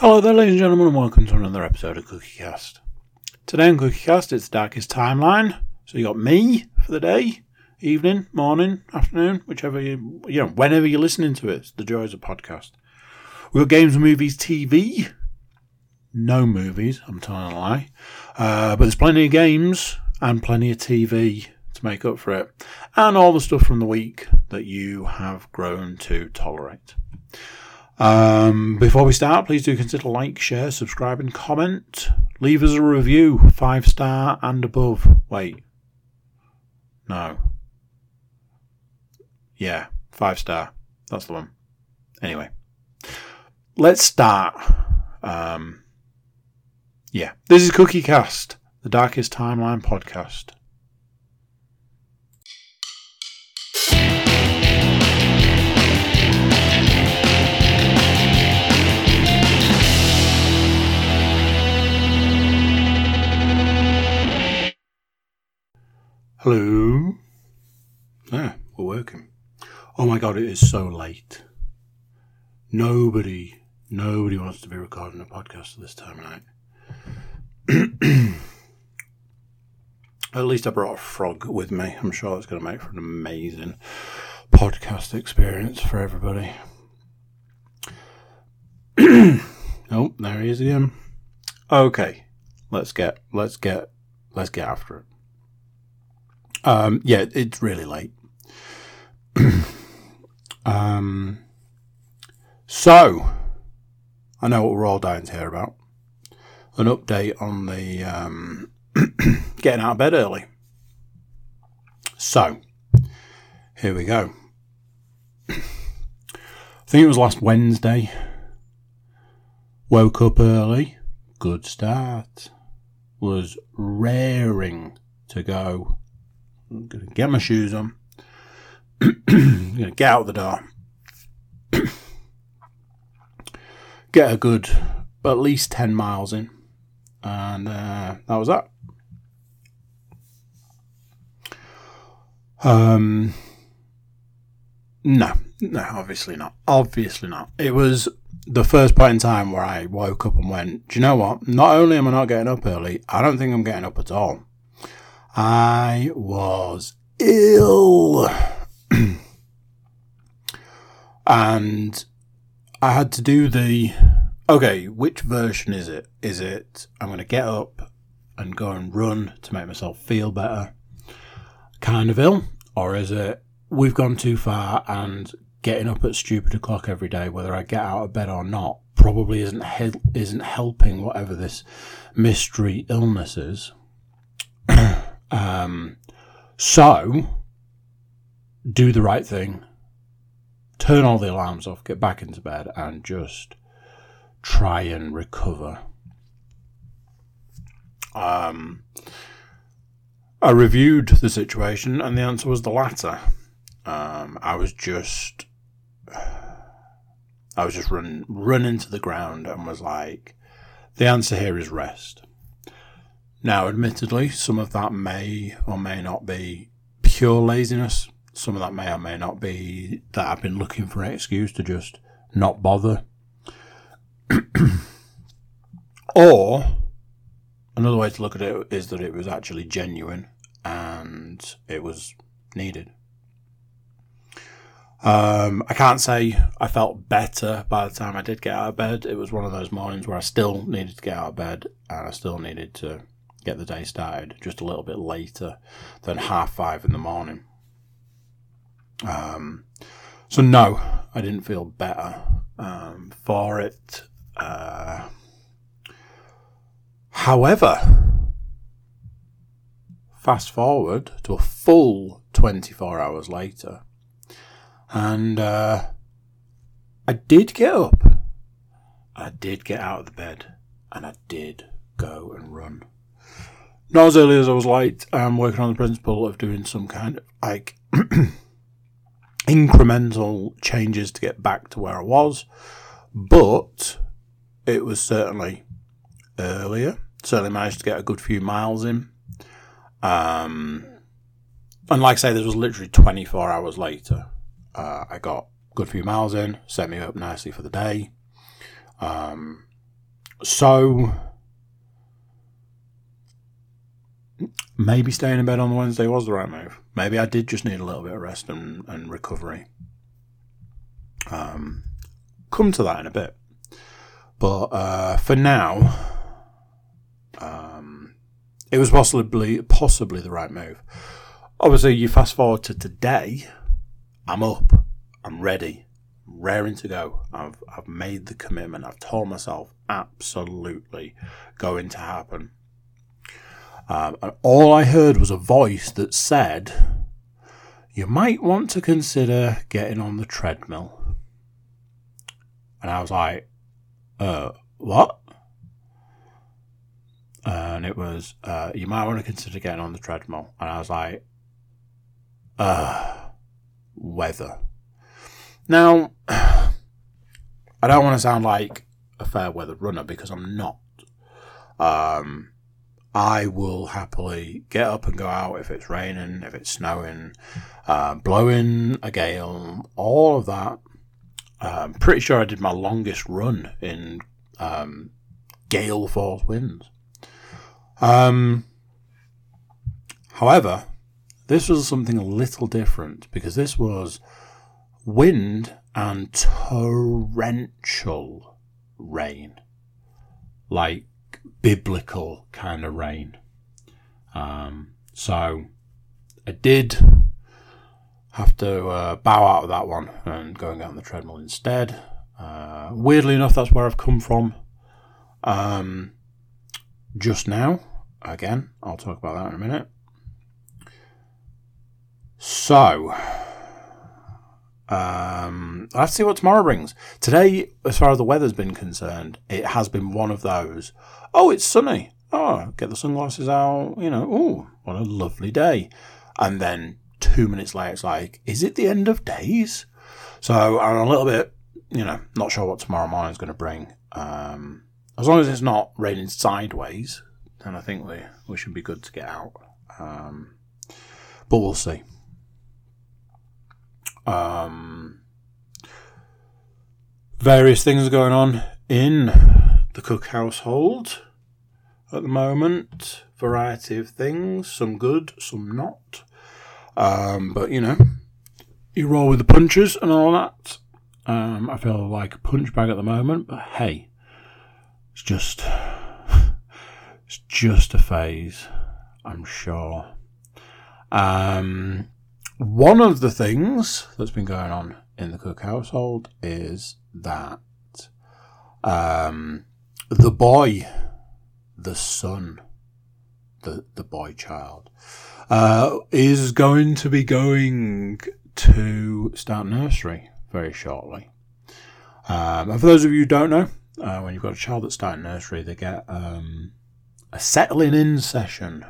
Hello there, ladies and gentlemen, and welcome to another episode of CookieCast. Today on CookieCast, it's the Darkest Timeline. So you got me for the day, evening, morning, afternoon, whichever you, you know, whenever you're listening to it. It's the joys of podcast. We've got games, movies, TV. No movies, I'm telling a lie. Uh, but there's plenty of games and plenty of TV to make up for it. And all the stuff from the week that you have grown to tolerate. Um, before we start, please do consider like, share, subscribe, and comment. Leave us a review, five star and above. Wait, no. Yeah, five star. That's the one. Anyway, let's start. Um, yeah, this is Cookie Cast, the Darkest Timeline podcast. Hello. Ah, we're working. Oh my god, it is so late. Nobody, nobody wants to be recording a podcast at this time of night. at least I brought a frog with me. I'm sure it's going to make for an amazing podcast experience for everybody. oh, there he is again. Okay, let's get, let's get, let's get after it. Um, yeah, it's really late. um, so, I know what we're all dying to hear about. An update on the um, getting out of bed early. So, here we go. I think it was last Wednesday. Woke up early. Good start. Was raring to go I'm going to get my shoes on. I'm going to get out the door. get a good, at least 10 miles in. And uh, that was that. Um, no, no, obviously not. Obviously not. It was the first point in time where I woke up and went, do you know what? Not only am I not getting up early, I don't think I'm getting up at all. I was ill. and I had to do the okay, which version is it? Is it I'm going to get up and go and run to make myself feel better, kind of ill? Or is it we've gone too far and getting up at stupid o'clock every day, whether I get out of bed or not, probably isn't he- isn't helping whatever this mystery illness is. Um, so, do the right thing, turn all the alarms off, get back into bed, and just try and recover. Um, I reviewed the situation, and the answer was the latter. Um, I was just, I was just run run into the ground and was like, the answer here is rest. Now, admittedly, some of that may or may not be pure laziness. Some of that may or may not be that I've been looking for an excuse to just not bother. or another way to look at it is that it was actually genuine and it was needed. Um, I can't say I felt better by the time I did get out of bed. It was one of those mornings where I still needed to get out of bed and I still needed to get the day started just a little bit later than half five in the morning. Um, so no, I didn't feel better um, for it. Uh, however, fast forward to a full 24 hours later, and uh, I did get up. I did get out of the bed, and I did go and run not as early as I was like, I'm working on the principle of doing some kind of like incremental changes to get back to where I was, but it was certainly earlier. Certainly managed to get a good few miles in. Um, and like I say, this was literally 24 hours later. Uh, I got a good few miles in, set me up nicely for the day. Um, so maybe staying in bed on the Wednesday was the right move. Maybe I did just need a little bit of rest and, and recovery. Um, come to that in a bit. But uh, for now, um, it was possibly possibly the right move. Obviously, you fast forward to today. I'm up. I'm ready. Raring to go. I've I've made the commitment. I've told myself absolutely going to happen. Um, and all I heard was a voice that said, "You might want to consider getting on the treadmill." And I was like, "Uh, what?" And it was, uh, "You might want to consider getting on the treadmill." And I was like, "Uh, weather." Now, I don't want to sound like a fair weather runner because I'm not. Um, I will happily get up and go out if it's raining, if it's snowing, uh, blowing a gale, all of that. I'm pretty sure I did my longest run in um, gale force winds. Um, however, this was something a little different because this was wind and torrential rain. Like biblical kind of rain. Um, so I did have to uh, bow out of that one and go and get on the treadmill instead. Uh, weirdly enough, that's where I've come from. Um, just now, again, I'll talk about that in a minute. So, um, let's see what tomorrow brings. Today, as far as the weather's been concerned, it has been one of those. Oh, it's sunny. Oh, get the sunglasses out. You know, oh, what a lovely day. And then two minutes later, it's like, is it the end of days? So I'm a little bit, you know, not sure what tomorrow morning is going to bring. Um, as long as it's not raining sideways, then I think we we should be good to get out. Um, but we'll see. Um, various things going on in the Cook household at the moment. Variety of things, some good, some not. Um, but you know, you roll with the punches and all that. Um, I feel like a punch bag at the moment, but hey, it's just it's just a phase, I'm sure. Um, one of the things that's been going on in the Cook household is that um, the boy, the son, the the boy child, uh, is going to be going to start nursery very shortly. Um, and for those of you who don't know, uh, when you've got a child that's starting nursery, they get um, a settling in session.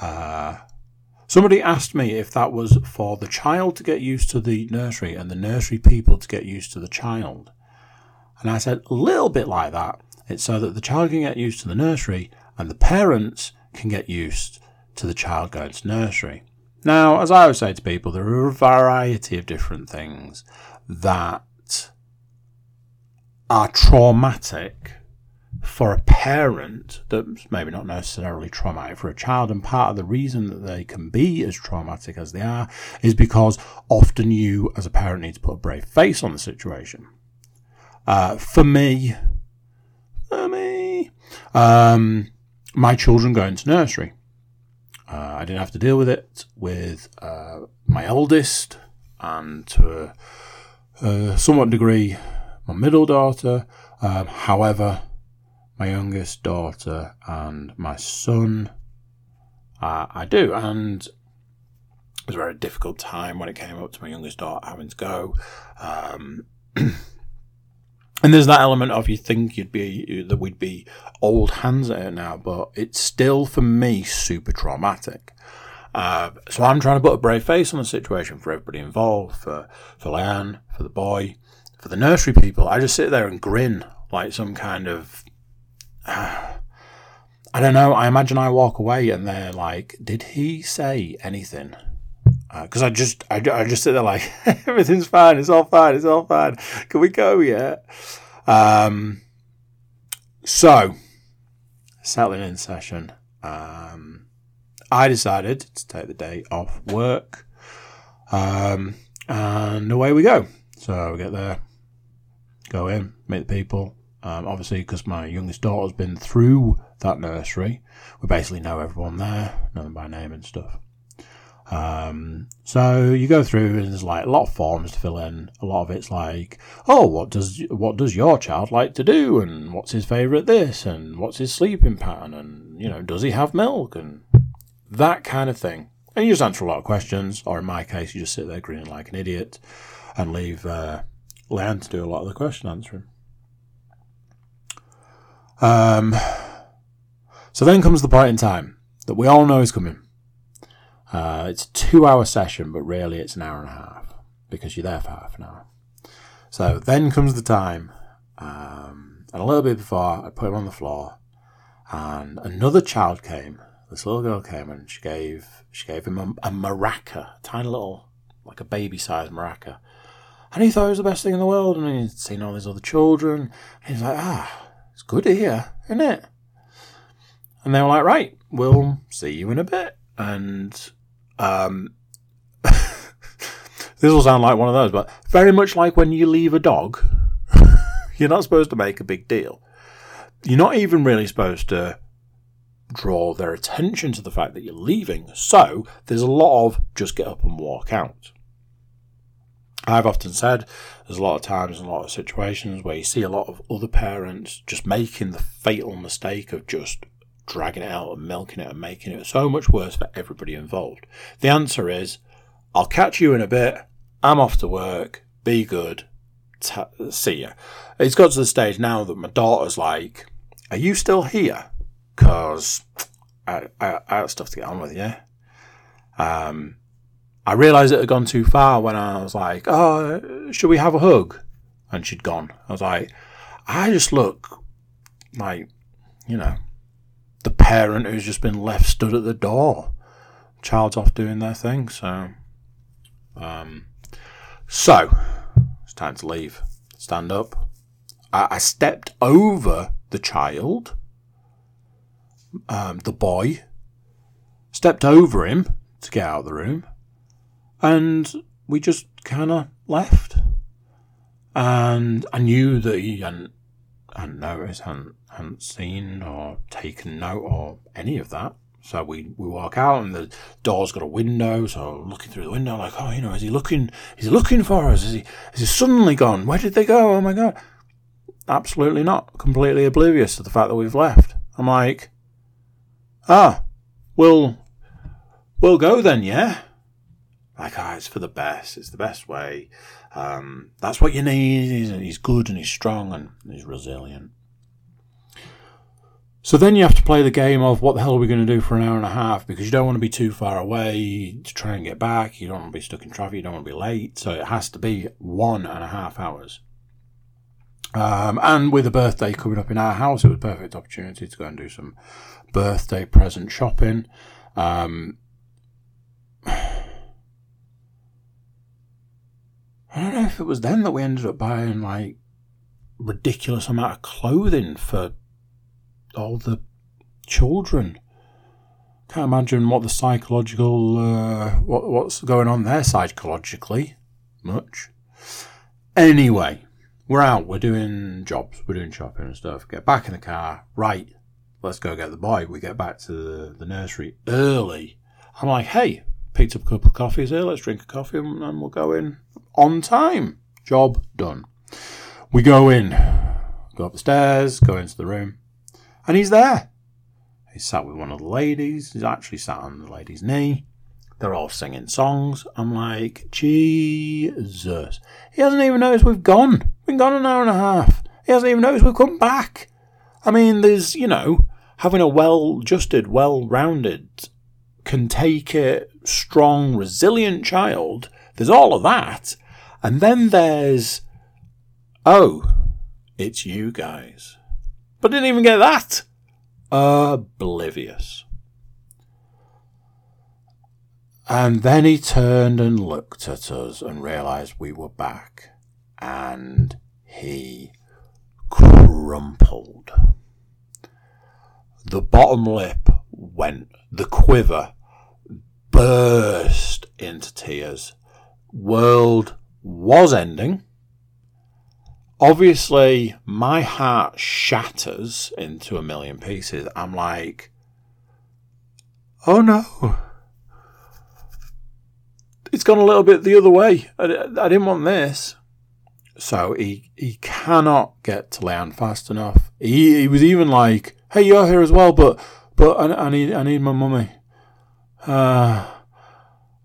Uh, Somebody asked me if that was for the child to get used to the nursery and the nursery people to get used to the child. And I said, a little bit like that. It's so that the child can get used to the nursery and the parents can get used to the child going to nursery. Now, as I always say to people, there are a variety of different things that are traumatic for a parent that's maybe not necessarily traumatic for a child. And part of the reason that they can be as traumatic as they are is because often you, as a parent, need to put a brave face on the situation. Uh, for me, for me, um, my children go into nursery. Uh, I didn't have to deal with it with uh, my eldest and to a, a somewhat degree my middle daughter. Um, however, my youngest daughter and my son. Uh, I do, and it was a very difficult time when it came up to my youngest daughter having to go. Um, and there's that element of you think you'd be that we'd be old hands at it now, but it's still for me super traumatic. Uh, so I'm trying to put a brave face on the situation for everybody involved, for for Leanne, for the boy, for the nursery people. I just sit there and grin like some kind of I don't know. I imagine I walk away and they're like, "Did he say anything?" Because uh, I just, I, I just sit there like, "Everything's fine. It's all fine. It's all fine. Can we go yet?" Um, So, settling in session. Um, I decided to take the day off work. Um, and away we go. So we get there, go in, meet the people. Um, obviously, because my youngest daughter's been through that nursery, we basically know everyone there, know them by name and stuff. Um, so you go through and there's like a lot of forms to fill in. A lot of it's like, oh, what does what does your child like to do, and what's his favourite this, and what's his sleeping pattern, and you know, does he have milk, and that kind of thing. And you just answer a lot of questions, or in my case, you just sit there grinning like an idiot and leave uh, Leanne to do a lot of the question answering. Um, so then comes the point in time that we all know is coming. Uh, it's a two hour session, but really it's an hour and a half because you're there for half an hour. So then comes the time, um, and a little bit before I put him on the floor, and another child came. This little girl came and she gave she gave him a, a maraca, a tiny little like a baby sized maraca, and he thought it was the best thing in the world. And he'd seen all these other children. And he's like, ah, good here, isn't it? And they were like, right, we'll see you in a bit. And um, this will sound like one of those, but very much like when you leave a dog, you're not supposed to make a big deal. You're not even really supposed to draw their attention to the fact that you're leaving. So there's a lot of just get up and walk out. I've often said there's a lot of times and a lot of situations where you see a lot of other parents just making the fatal mistake of just dragging it out and milking it and making it so much worse for everybody involved. The answer is I'll catch you in a bit. I'm off to work. Be good. See ya. It's got to the stage now that my daughter's like, Are you still here? Because I, I, I have stuff to get on with, yeah? Um, I realised it had gone too far when I was like, oh, should we have a hug? And she'd gone. I was like, I just look like, you know, the parent who's just been left stood at the door. Child's off doing their thing, so. Um, so, it's time to leave. Stand up. I, I stepped over the child, um, the boy, stepped over him to get out of the room and we just kind of left. And I knew that he hadn't, hadn't noticed, hadn't, hadn't seen or taken note or any of that. So we, we walk out and the door's got a window. So looking through the window, like, oh, you know, is he looking? Is he looking for us? Is he? Is he suddenly gone? Where did they go? Oh my god! Absolutely not. Completely oblivious to the fact that we've left. I'm like, ah, we'll we'll go then, yeah like, ah, oh, it's for the best. It's the best way. Um, that's what you need. He's, he's good and he's strong and he's resilient. So then you have to play the game of what the hell are we going to do for an hour and a half because you don't want to be too far away to try and get back. You don't want to be stuck in traffic. You don't want to be late. So it has to be one and a half hours. Um, and with a birthday coming up in our house, it was a perfect opportunity to go and do some birthday present shopping. Um, I don't know if it was then that we ended up buying like ridiculous amount of clothing for all the children. Can't imagine what the psychological uh, what what's going on there psychologically much. Anyway, we're out. We're doing jobs. We're doing shopping and stuff. Get back in the car. Right. Let's go get the boy. We get back to the, the nursery early. I'm like, hey, picked up a couple of coffees here. Let's drink a coffee and, and we'll go in on time. Job done. We go in, go up the stairs, go into the room, and he's there. He's sat with one of the ladies. He's actually sat on the lady's knee. They're all singing songs. I'm like, Jesus. He hasn't even noticed we've gone. We've gone an hour and a half. He hasn't even noticed we've come back. I mean, there's, you know, having a well adjusted, well rounded, can take it, strong, resilient child. There's all of that. And then there's, oh, it's you guys. But didn't even get that. Oblivious. And then he turned and looked at us and realized we were back. And he crumpled. the bottom lip went, the quiver burst into tears. World was ending. Obviously, my heart shatters into a million pieces. I'm like, oh no. It's gone a little bit the other way. I, I didn't want this. So he he cannot get to Leanne fast enough. He he was even like, "Hey, you're here as well, but but I, I need I need my mummy." Uh,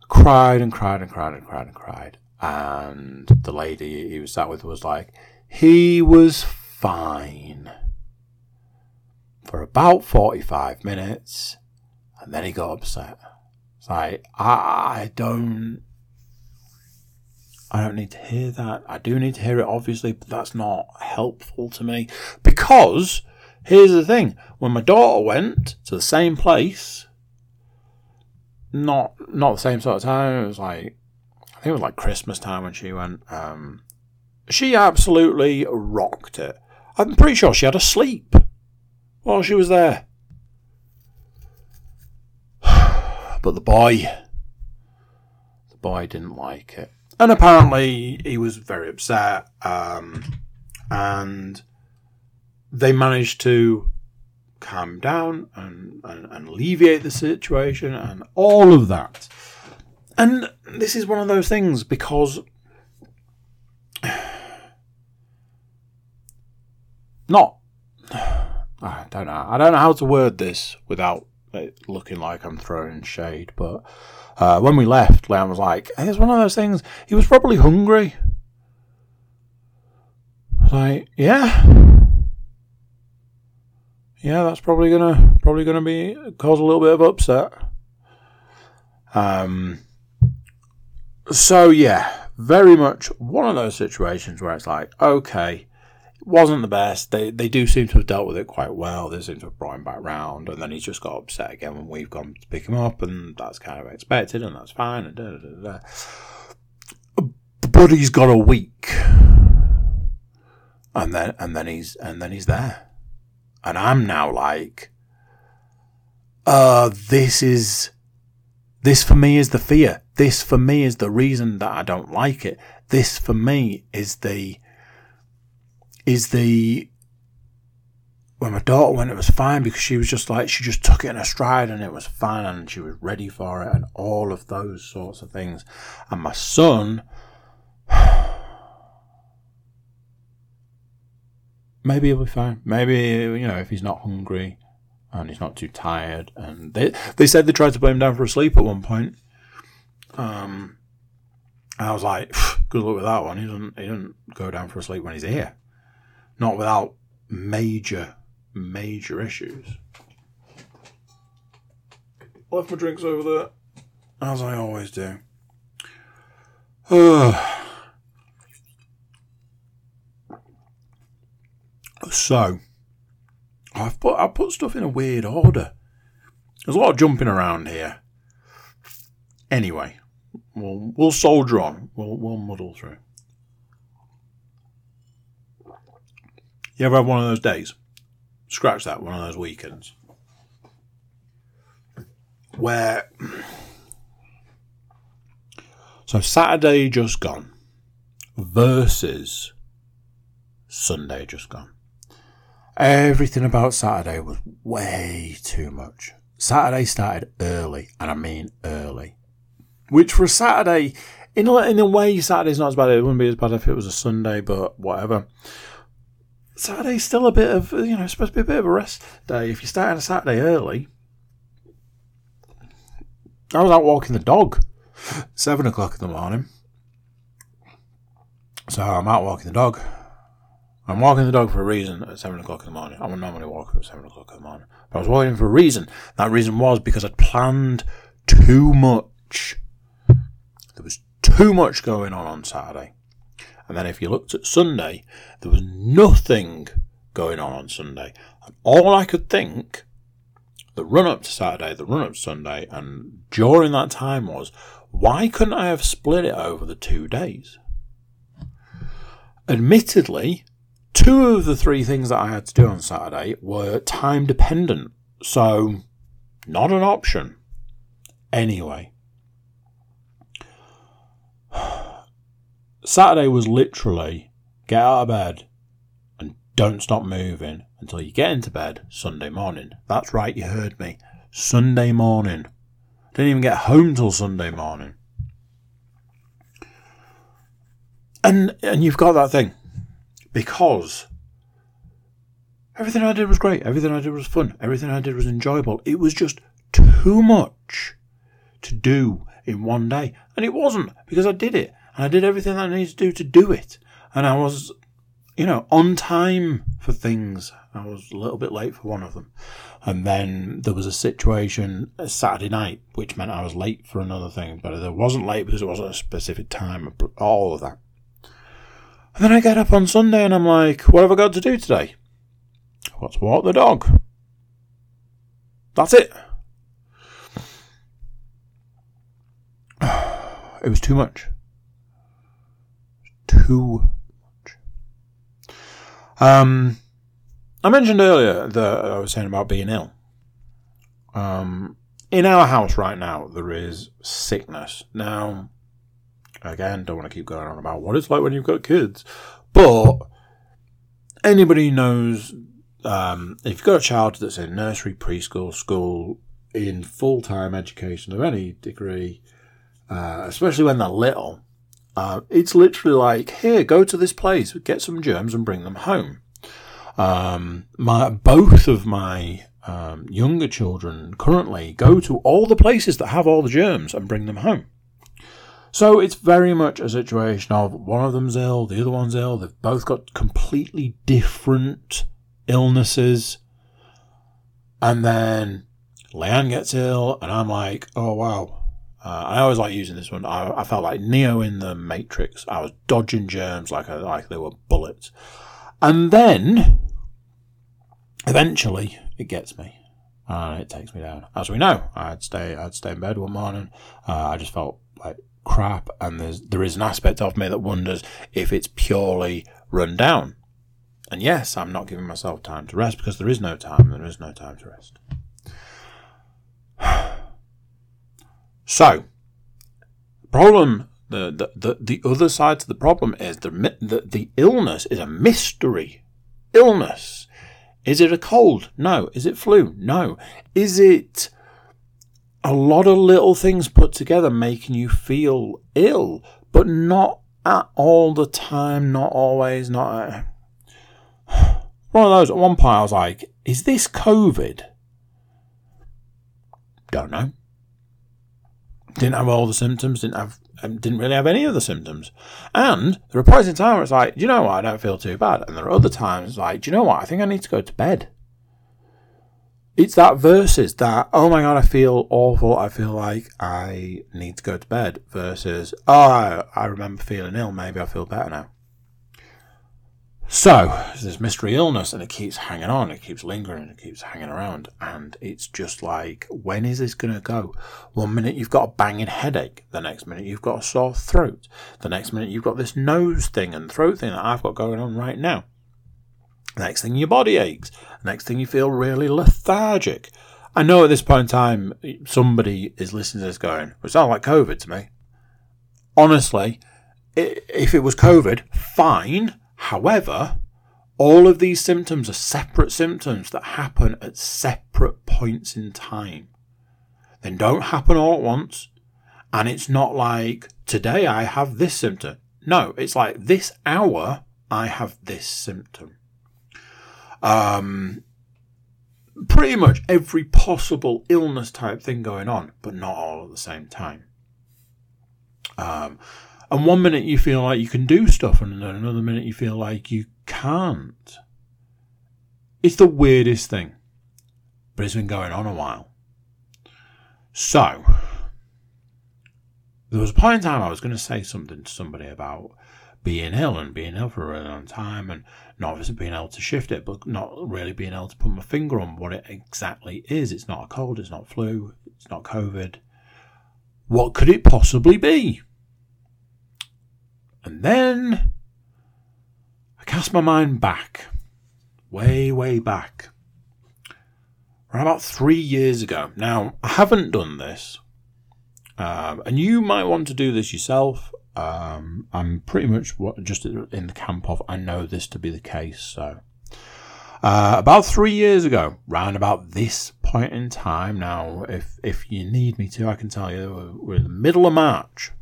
cried and cried and cried and cried and cried. And the lady he was sat with was like, he was fine for about 45 minutes and then he got upset. It's like, I, I don't, I don't need to hear that. I do need to hear it, obviously, but that's not helpful to me because here's the thing: when my daughter went to the same place, not not the same sort of time. It was like I think it was like Christmas time when she went. Um, she absolutely rocked it. I'm pretty sure she had a sleep while she was there. But the boy, the boy didn't like it, and apparently he was very upset. Um, and they managed to calm down and, and, and alleviate the situation and all of that. And this is one of those things because not I don't know. I don't know how to word this without it looking like I'm throwing shade, but uh, when we left, Leanne was like, "It's one of those things." He was probably hungry. Like, yeah, yeah, that's probably gonna probably gonna be cause a little bit of upset. Um. So yeah, very much one of those situations where it's like, okay, it wasn't the best. They they do seem to have dealt with it quite well. They seem to have brought him back round, and then he's just got upset again when we've gone to pick him up, and that's kind of expected, and that's fine. And da, da, da, But he's got a week, and then and then he's and then he's there and I'm now like, uh, this is, this for me is the fear. This for me is the reason that I don't like it. This for me is the, is the, when my daughter went, it was fine because she was just like, she just took it in a stride and it was fine and she was ready for it and all of those sorts of things. And my son, maybe he'll be fine. Maybe you know if he's not hungry and he's not too tired. And they they said they tried to put him down for a sleep at one point. Um, I was like, good luck with that one. He doesn't he doesn't go down for a sleep when he's here. Not without major major issues. Left my drinks over there, as I always do. So, I've put I've put stuff in a weird order. There's a lot of jumping around here. Anyway, we'll we'll soldier on. We'll we'll muddle through. You ever have one of those days? Scratch that. One of those weekends where. So Saturday just gone versus Sunday just gone. Everything about Saturday was way too much. Saturday started early, and I mean early. Which for a Saturday, in a, in a way, Saturday's not as bad. It wouldn't be as bad if it was a Sunday, but whatever. Saturday's still a bit of, you know, it's supposed to be a bit of a rest day. If you start on a Saturday early, I was out walking the dog, seven o'clock in the morning. So I'm out walking the dog. I'm walking the dog for a reason at 7 o'clock in the morning. I would normally walk at 7 o'clock in the morning. But I was walking for a reason. That reason was because I'd planned too much. Too much going on on Saturday. And then if you looked at Sunday, there was nothing going on on Sunday. And all I could think, the run up to Saturday, the run up to Sunday, and during that time was, why couldn't I have split it over the two days? Admittedly, Two of the three things that I had to do on Saturday were time dependent. So, not an option. Anyway, Saturday was literally get out of bed and don't stop moving until you get into bed Sunday morning. That's right, you heard me. Sunday morning. Didn't even get home till Sunday morning. And and you've got that thing. Because everything I did was great. Everything I did was fun. Everything I did was enjoyable. It was just too much to do in one day. And it wasn't because I did it. And I did everything that I needed to do to do it. And I was, you know, on time for things. I was a little bit late for one of them. And then there was a situation a Saturday night, which meant I was late for another thing. But I wasn't late because it wasn't a specific time, all of that. And then I get up on Sunday and I'm like, what have I got to do today? To walk the dog. That's it. It was too much. Too much. Um, I mentioned earlier that I was saying about being ill. Um, in our house right now, there is sickness. Now, again, don't want to keep going on about what it's like when you've got kids, but anybody knows um, if you've got a child that's in nursery, preschool, school, in full time education of any degree, uh, especially when they're little, uh, it's literally like, here, go to this place, get some germs and bring them home. Um, my both of my um, younger children currently go to all the places that have all the germs and bring them home. So it's very much a situation of one of them's ill, the other one's ill. They've both got completely different illnesses. And then Leanne gets ill, and I'm like, oh wow. Uh, I always like using this one. I, I, felt like Neo in the Matrix. I was dodging germs like like they were bullets. And then, eventually, it gets me. And it takes me down. As we know, I'd stay, I'd stay in bed one morning. Uh, I just felt like crap, and there's there is an aspect of me that wonders if it's purely run down. And yes, I'm not giving myself time to rest because there is no time. There is no time to rest. So, problem. The, the, the, the other side to the problem is the, the, the illness is a mystery. Illness. Is it a cold? No. Is it flu? No. Is it a lot of little things put together making you feel ill, but not at all the time, not always, not. Uh, one of those. At one point, I was like, "Is this COVID?" Don't know. Didn't have all the symptoms. Didn't have. Um, didn't really have any of the symptoms. And there are points in time where it's like, do you know what? I don't feel too bad. And there are other times like, do you know what? I think I need to go to bed it's that versus that, oh my god, I feel awful. I feel like I need to go to bed versus, oh, I, I remember feeling ill. Maybe I feel better now. So, this mystery illness and it keeps hanging on, it keeps lingering, it keeps hanging around. And it's just like, when is this going to go? One minute you've got a banging headache, the next minute you've got a sore throat, the next minute you've got this nose thing and throat thing that I've got going on right now. Next thing, your body aches. Next thing, you feel really lethargic. I know at this point in time, somebody is listening to this going, it sounds like COVID to me. Honestly, if it was COVID, fine. However, all of these symptoms are separate symptoms that happen at separate points in time. They don't happen all at once. And it's not like, today I have this symptom. No, it's like this hour I have this symptom um, pretty much every possible illness type thing going on, but not all at the same time. Um, and one minute you feel like you can do stuff, and another minute you feel like you can't. It's the weirdest thing, but it's been going on a while. So, there was a point in time I was going to say something to somebody about being ill and being ill for a really long time and not obviously being able to shift it, but not really being able to put my finger on what it exactly is. It's not a cold, it's not flu, it's not COVID. What could it possibly be? And then I cast my mind back, way, way back. around about three years ago. Now, I haven't done this, um, and you might want to do this yourself. Um, I'm pretty much just in the camp of I know this to be the case. So, uh, about three years ago, round about this point in time. Now, if if you need me to, I can tell you we're, in the middle of March.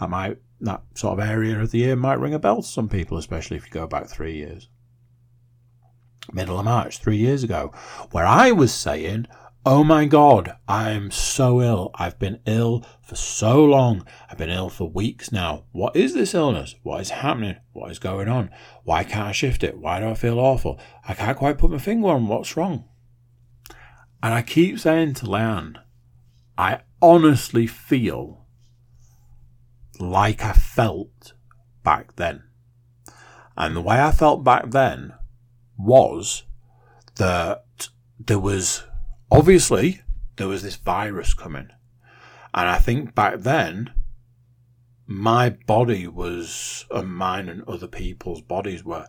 That might that sort of area of the year might ring a bell to some people, especially if you go back three years. Middle of March, three years ago, where I was saying, Oh my God, I'm so ill. I've been ill for so long. I've been ill for weeks now. What is this illness? What is happening? What is going on? Why can't I shift it? Why do I feel awful? I can't quite put my finger on what's wrong. And I keep saying to Leanne, I honestly feel like I felt back then. And the way I felt back then was that there was obviously there was this virus coming. And I think back then, my body was, and mine and other people's bodies were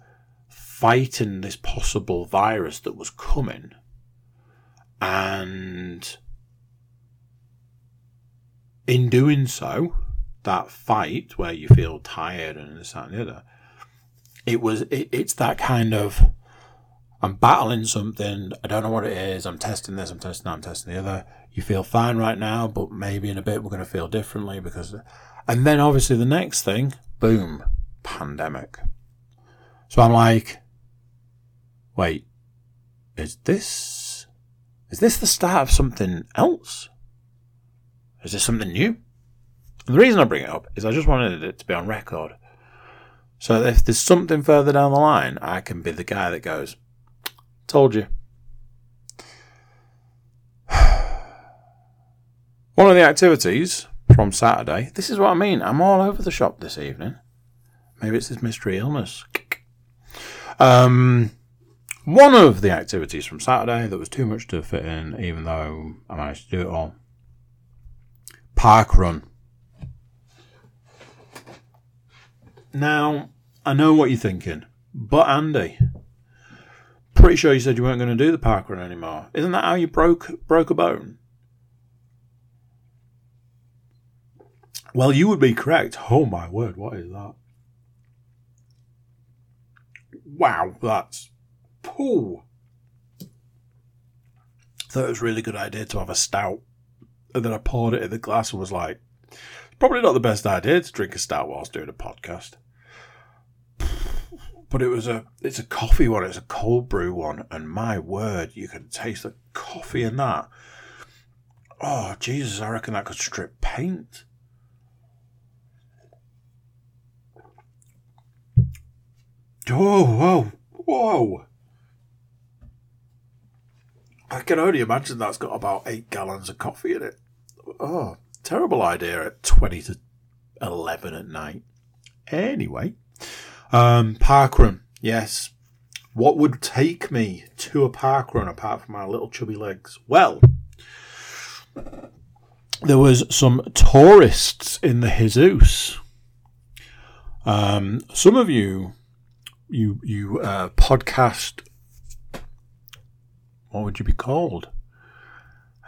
fighting this possible virus that was coming. And in doing so, that fight where you feel tired and this, that, and the other, it was, it, it's that kind of, I'm battling something. I don't know what it is. I'm testing this. I'm testing that. I'm testing the other. You feel fine right now, but maybe in a bit we're going to feel differently because. And then obviously the next thing, boom, pandemic. So I'm like, wait, is this is this the start of something else? Is this something new? The reason I bring it up is I just wanted it to be on record. So if there's something further down the line, I can be the guy that goes, Told you. One of the activities from Saturday, this is what I mean. I'm all over the shop this evening. Maybe it's this mystery illness. Um, one of the activities from Saturday that was too much to fit in, even though I managed to do it all. Park run. Now, I know what you're thinking, but Andy, pretty sure you said you weren't going to do the park run anymore. Isn't that how you broke broke a bone? Well, you would be correct. Oh my word, what is that? Wow, that's poo. Thought it was a really good idea to have a stout, and then I poured it in the glass and was like, probably not the best idea to drink a stout whilst doing a podcast but it was a it's a coffee one. It's a cold brew one, and my word, you can taste the coffee in that. Oh Jesus, I reckon that could strip paint. Oh, whoa, whoa. I can only imagine that's got about eight gallons of coffee in it. Oh, terrible idea at 20 to 11 at night. Anyway, um, parkrun, yes. What would take me to a parkrun apart from my little chubby legs? Well, there was some tourists in the Jesus. Um, some of you, you, you uh, podcast. What would you be called?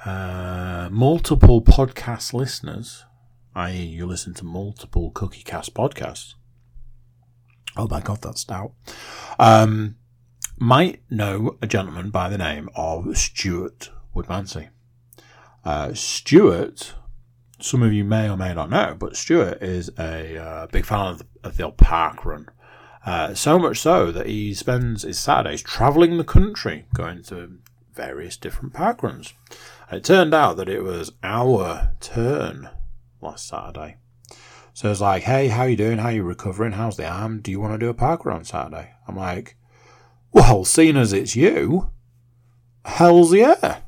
Uh, multiple podcast listeners, i.e., you listen to multiple Cookie Cast podcasts oh my god, that's stout, um, might know a gentleman by the name of Stuart Woodmansey. Uh, Stuart, some of you may or may not know, but Stuart is a uh, big fan of the, of the old park run. Uh, so much so that he spends his Saturdays travelling the country, going to various different park runs. It turned out that it was our turn last Saturday. So it's like, hey, how you doing? How you recovering? How's the arm? Do you want to do a park run on Saturday? I'm like, well, seeing as it's you, hell's yeah.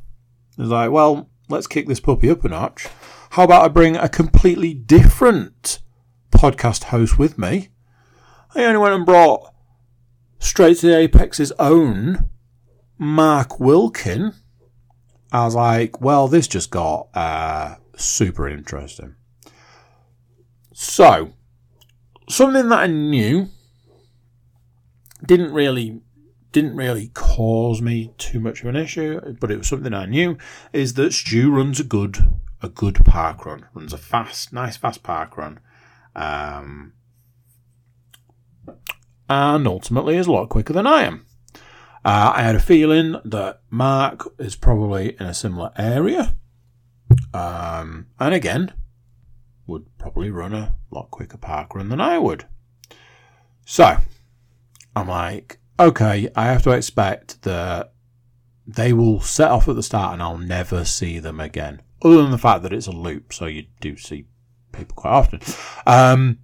It's like, well, let's kick this puppy up a notch. How about I bring a completely different podcast host with me? I only went and brought straight to the Apex's own Mark Wilkin. I was like, well, this just got uh, super interesting. So, something that I knew didn't really didn't really cause me too much of an issue, but it was something I knew, is that Stu runs a good a good park run, runs a fast, nice fast park run. Um, and ultimately is a lot quicker than I am. Uh, I had a feeling that Mark is probably in a similar area. Um, and again, would probably run a lot quicker park run than I would. So, I'm like, okay, I have to expect that they will set off at the start and I'll never see them again. Other than the fact that it's a loop, so you do see people quite often. Um,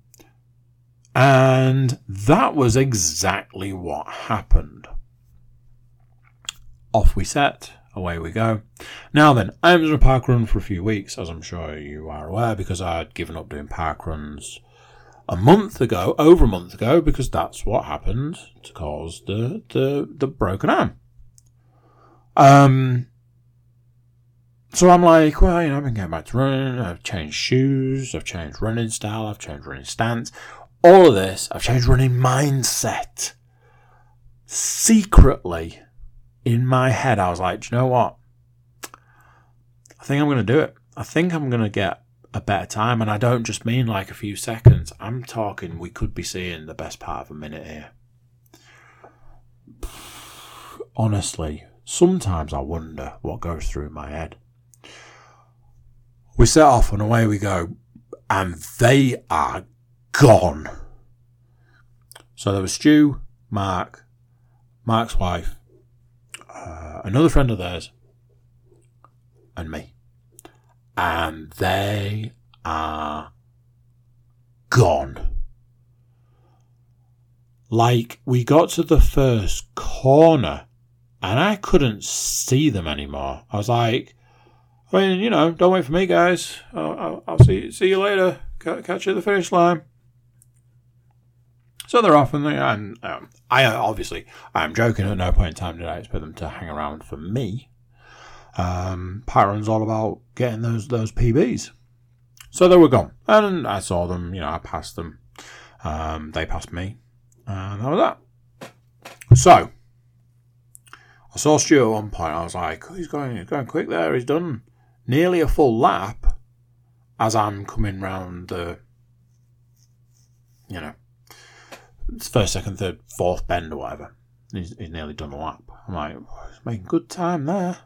and that was exactly what happened. Off we set, away we go. Now then, I haven't done a park run for a few weeks, as I'm sure you are aware, because I had given up doing park runs a month ago, over a month ago, because that's what happened to cause the the, the broken arm. Um. So I'm like, well, you know, I've been getting back to running. I've changed shoes. I've changed running style. I've changed running stance. All of this, I've changed running mindset. Secretly, in my head, I was like, do you know what? I think I'm going to do it. I think I'm going to get a better time. And I don't just mean like a few seconds. I'm talking, we could be seeing the best part of a minute here. Honestly, sometimes I wonder what goes through my head. We set off and away we go, and they are gone. So there was Stu, Mark, Mark's wife, uh, another friend of theirs, and me. And they are gone. Like, we got to the first corner and I couldn't see them anymore. I was like, I mean, you know, don't wait for me, guys. I'll, I'll, I'll see, see you later. Catch you at the finish line. So they're off, and, they, and um, I obviously I'm joking. At no point in time did I expect them to hang around for me. Um, Parkrun's all about getting those those PBs. So they were gone, and I saw them. You know, I passed them. Um, they passed me, and that was that. So I saw Stuart at one point. I was like, oh, "He's going, he's going quick there. He's done nearly a full lap." As I'm coming round the, you know, first, second, third, fourth bend or whatever. He's, he's nearly done a lap. I'm like, making good time there.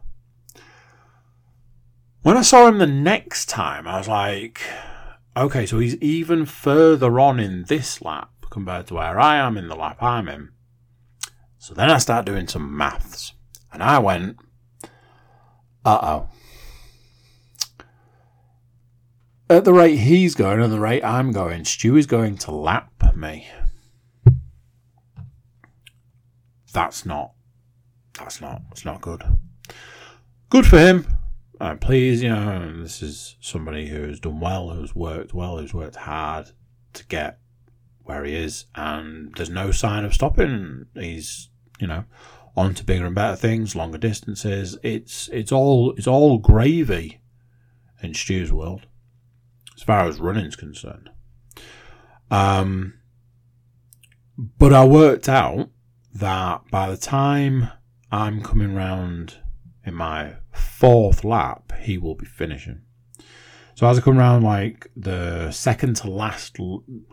When I saw him the next time, I was like, okay, so he's even further on in this lap compared to where I am in the lap I'm in. So then I start doing some maths. And I went, uh oh. At the rate he's going and the rate I'm going, Stu is going to lap me. That's not that's not it's not good. Good for him. I'm pleased, you know, this is somebody who's done well, who's worked well, who's worked hard to get where he is, and there's no sign of stopping. He's, you know, on to bigger and better things, longer distances. It's it's all it's all gravy in Stu's world, as far as running's concerned. Um, but I worked out that by the time I'm coming round in my fourth lap, he will be finishing. So as I come round like the second to last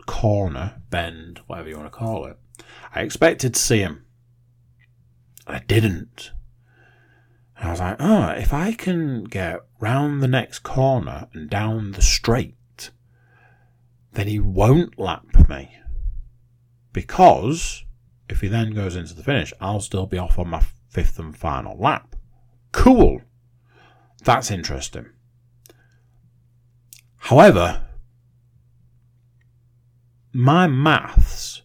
corner, bend, whatever you want to call it, I expected to see him. I didn't. And I was like, oh, if I can get round the next corner and down the straight, then he won't lap me. Because if he then goes into the finish, I'll still be off on my fifth and final lap. Cool. That's interesting. However, my maths,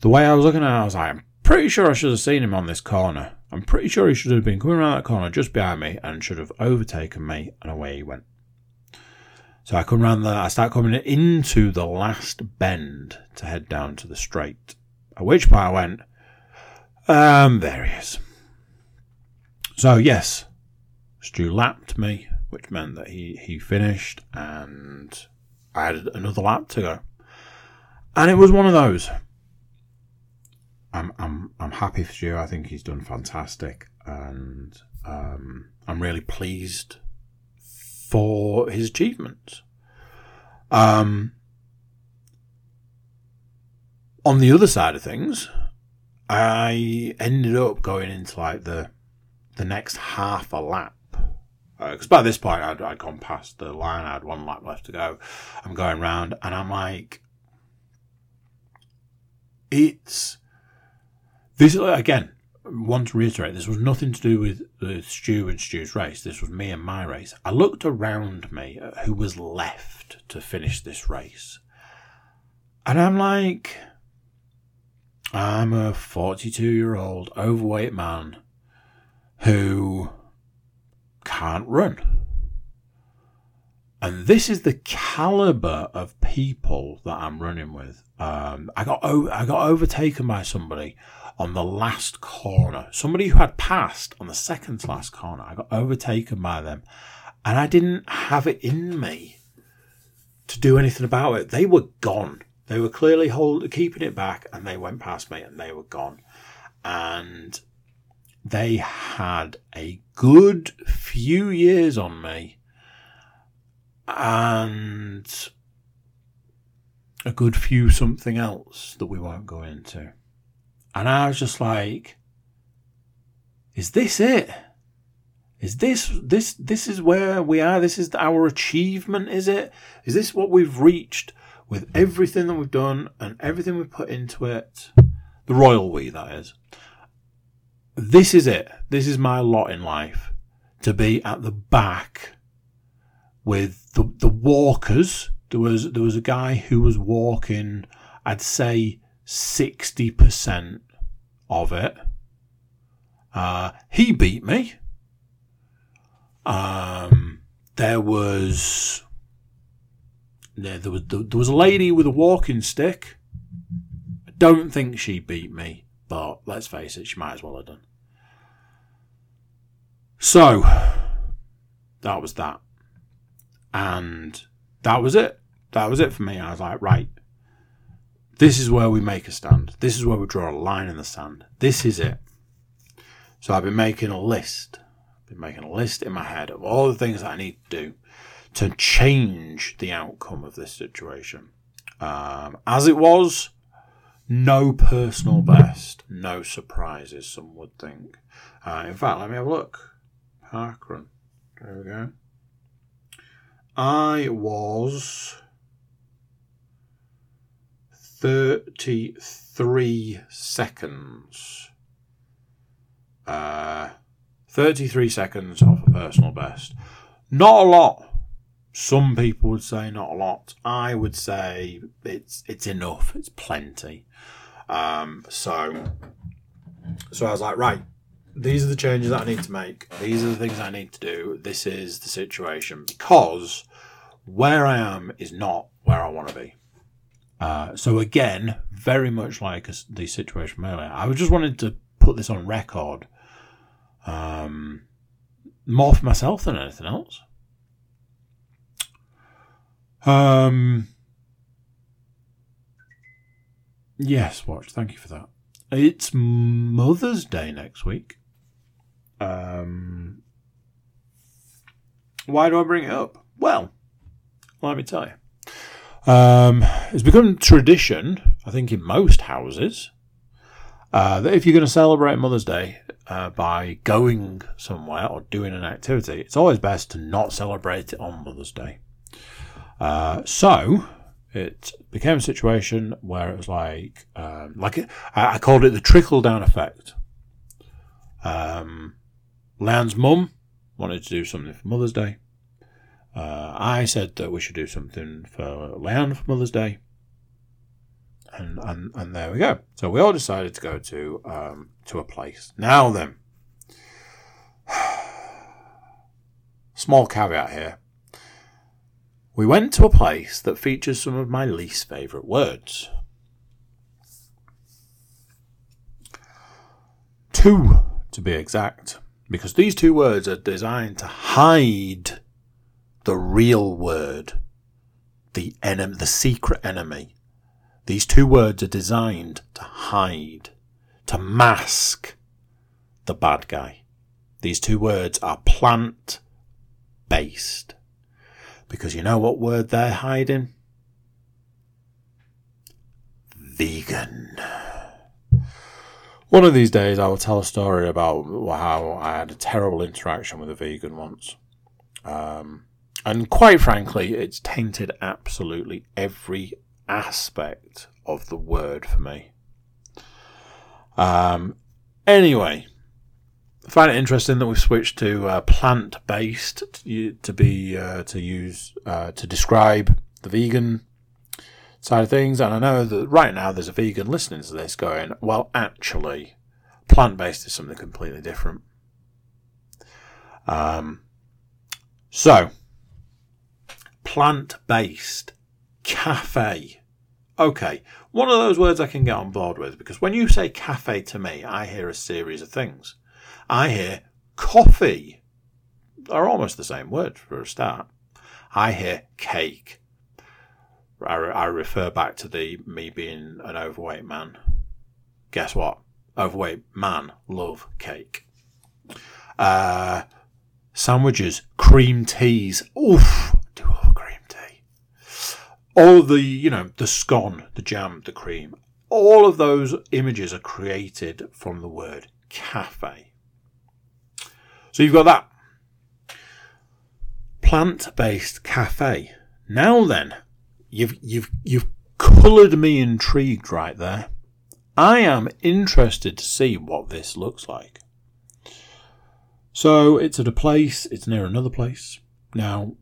the way I was looking at it, I was like, I'm pretty sure I should have seen him on this corner. I'm pretty sure he should have been coming around that corner just behind me and should have overtaken me, and away he went. So I come around the, I start coming into the last bend to head down to the straight. At which point I went, um, there he is. So yes, Stu lapped me, which meant that he, he finished and I had another lap to go. And it was one of those. I'm I'm I'm happy for Stu. I think he's done fantastic, and um, I'm really pleased for his achievements. Um, on the other side of things, I ended up going into like the the next half a lap because uh, by this point I'd, I'd gone past the line. I had one lap left to go. I'm going round, and I'm like, it's this again. Want to reiterate, this was nothing to do with, with Stu and Stu's race. This was me and my race. I looked around me at who was left to finish this race, and I'm like, I'm a 42 year old overweight man who can't run. And this is the caliber of people that I'm running with. Um, I got I got overtaken by somebody on the last corner. Somebody who had passed on the second last corner. I got overtaken by them, and I didn't have it in me to do anything about it. They were gone. They were clearly hold, keeping it back, and they went past me, and they were gone. And they had a good few years on me, and a good few something else that we won't go into. And I was just like, is this it? Is this this this is where we are? This is our achievement, is it? Is this what we've reached with everything that we've done and everything we've put into it? The royal we, that is. This is it. This is my lot in life. To be at the back with the the walkers. There was there was a guy who was walking, I'd say sixty percent of it. Uh, he beat me. Um, there was there, there was there was a lady with a walking stick. I don't think she beat me, but let's face it, she might as well have done. So that was that, and that was it. That was it for me. I was like, right, this is where we make a stand. This is where we draw a line in the sand. This is it. So I've been making a list. I've been making a list in my head of all the things that I need to do to change the outcome of this situation. Um, as it was, no personal best, no surprises, some would think. Uh, in fact, let me have a look. Parkrun. There we go. I was 33 seconds. Uh, 33 seconds off a personal best. Not a lot. Some people would say not a lot. I would say it's it's enough. It's plenty. Um, so so I was like, right, these are the changes that I need to make. These are the things I need to do. This is the situation because where I am is not where I want to be. Uh, so again, very much like the situation earlier, I just wanted to put this on record, um, more for myself than anything else. Um, yes, watch. Thank you for that. It's Mother's Day next week. Um, why do I bring it up? Well, let me tell you. Um, it's become tradition, I think, in most houses, uh, that if you're going to celebrate Mother's Day uh, by going somewhere or doing an activity, it's always best to not celebrate it on Mother's Day. Uh, so it became a situation where it was like, um, like it, I, I, called it the trickle down effect. Um, Leanne's mum wanted to do something for Mother's Day. Uh, I said that we should do something for Leanne for Mother's Day. And, and, and there we go. So we all decided to go to um, to a place. Now then, small caveat here. We went to a place that features some of my least favourite words. Two, to be exact, because these two words are designed to hide the real word, the enemy, the secret enemy. These two words are designed to hide to mask the bad guy. These two words are plant based. Because you know what word they're hiding? Vegan. One of these days, I will tell a story about how I had a terrible interaction with a vegan once. Um, and quite frankly, it's tainted absolutely every aspect of the word for me. Um, anyway, I find it interesting that we've switched to uh, plant-based to, be uh, to use uh, to describe the vegan side of things. And I know that right now there's a vegan listening to this going, well, actually, plant-based is something completely different. Um, so plant-based cafe. Okay, one of those words I can get on board with because when you say cafe to me, I hear a series of things. I hear coffee. Are almost the same word for a start. I hear cake. I, I refer back to the me being an overweight man. Guess what? Overweight man love cake. Uh, sandwiches, cream teas. Oof, do love cream tea. All the, you know, the scone, the jam, the cream. All of those images are created from the word cafe. So you've got that plant-based cafe. Now then, you've you've you've coloured me intrigued right there. I am interested to see what this looks like. So it's at a place, it's near another place. Now,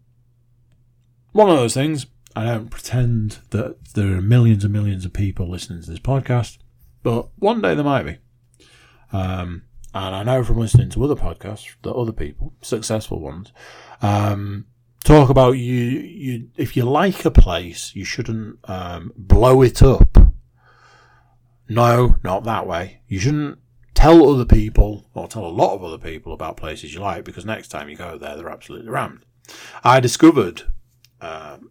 one of those things, I don't pretend that there are millions and millions of people listening to this podcast, but one day there might be. Um, and I know from listening to other podcasts that other people, successful ones, um, talk about you, you. If you like a place, you shouldn't um, blow it up. No, not that way. You shouldn't tell other people or tell a lot of other people about places you like because next time you go there, they're absolutely rammed. I discovered um,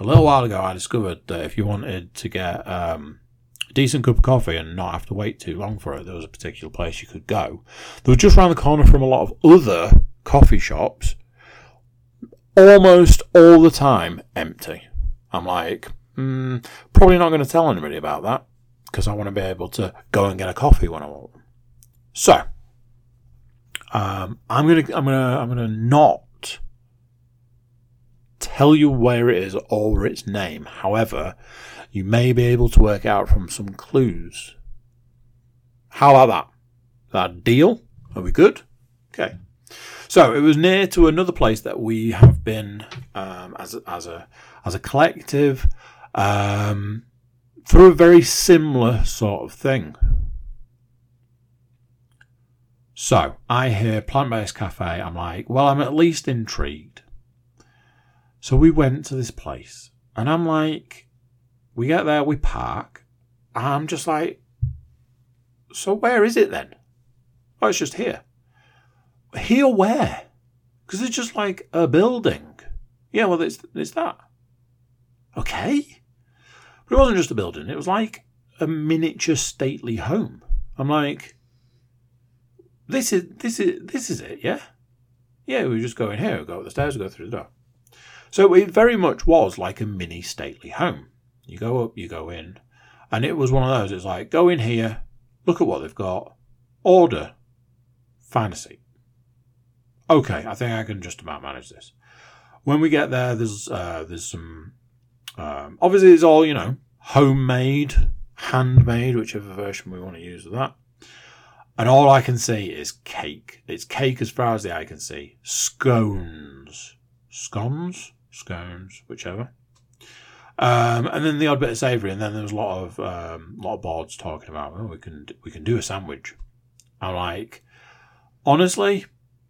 a little while ago. I discovered that if you wanted to get um, decent cup of coffee and not have to wait too long for it, there was a particular place you could go. There was just around the corner from a lot of other coffee shops, almost all the time empty. I'm like, mm, probably not going to tell anybody about that because I want to be able to go and get a coffee when I want. So, um, I'm gonna, I'm gonna, I'm gonna not tell you where it is or its name. However, you may be able to work out from some clues. How about that? That deal? Are we good? Okay. So it was near to another place that we have been um, as a, as a as a collective um, for a very similar sort of thing. So I hear plant based cafe. I'm like, well, I'm at least intrigued. So we went to this place, and I'm like, we get there, we park. I'm just like, so where is it then? Oh, it's just here. Here where? Because it's just like a building. Yeah, well, it's, it's that. Okay. But it wasn't just a building, it was like a miniature stately home. I'm like, this is this is this is it, yeah? Yeah, we just go in here, we go up the stairs, we go through the door. So it very much was like a mini stately home. You go up, you go in. And it was one of those, it's like, go in here, look at what they've got, order, find a seat. Okay, I think I can just about manage this. When we get there, there's uh, there's some. Um, obviously, it's all you know, homemade, handmade, whichever version we want to use of that. And all I can see is cake. It's cake as far as the eye can see. Scones, scones, scones, whichever. Um, and then the odd bit of savoury, and then there was a lot of um, lot of boards talking about, oh, we can we can do a sandwich. I'm like, honestly,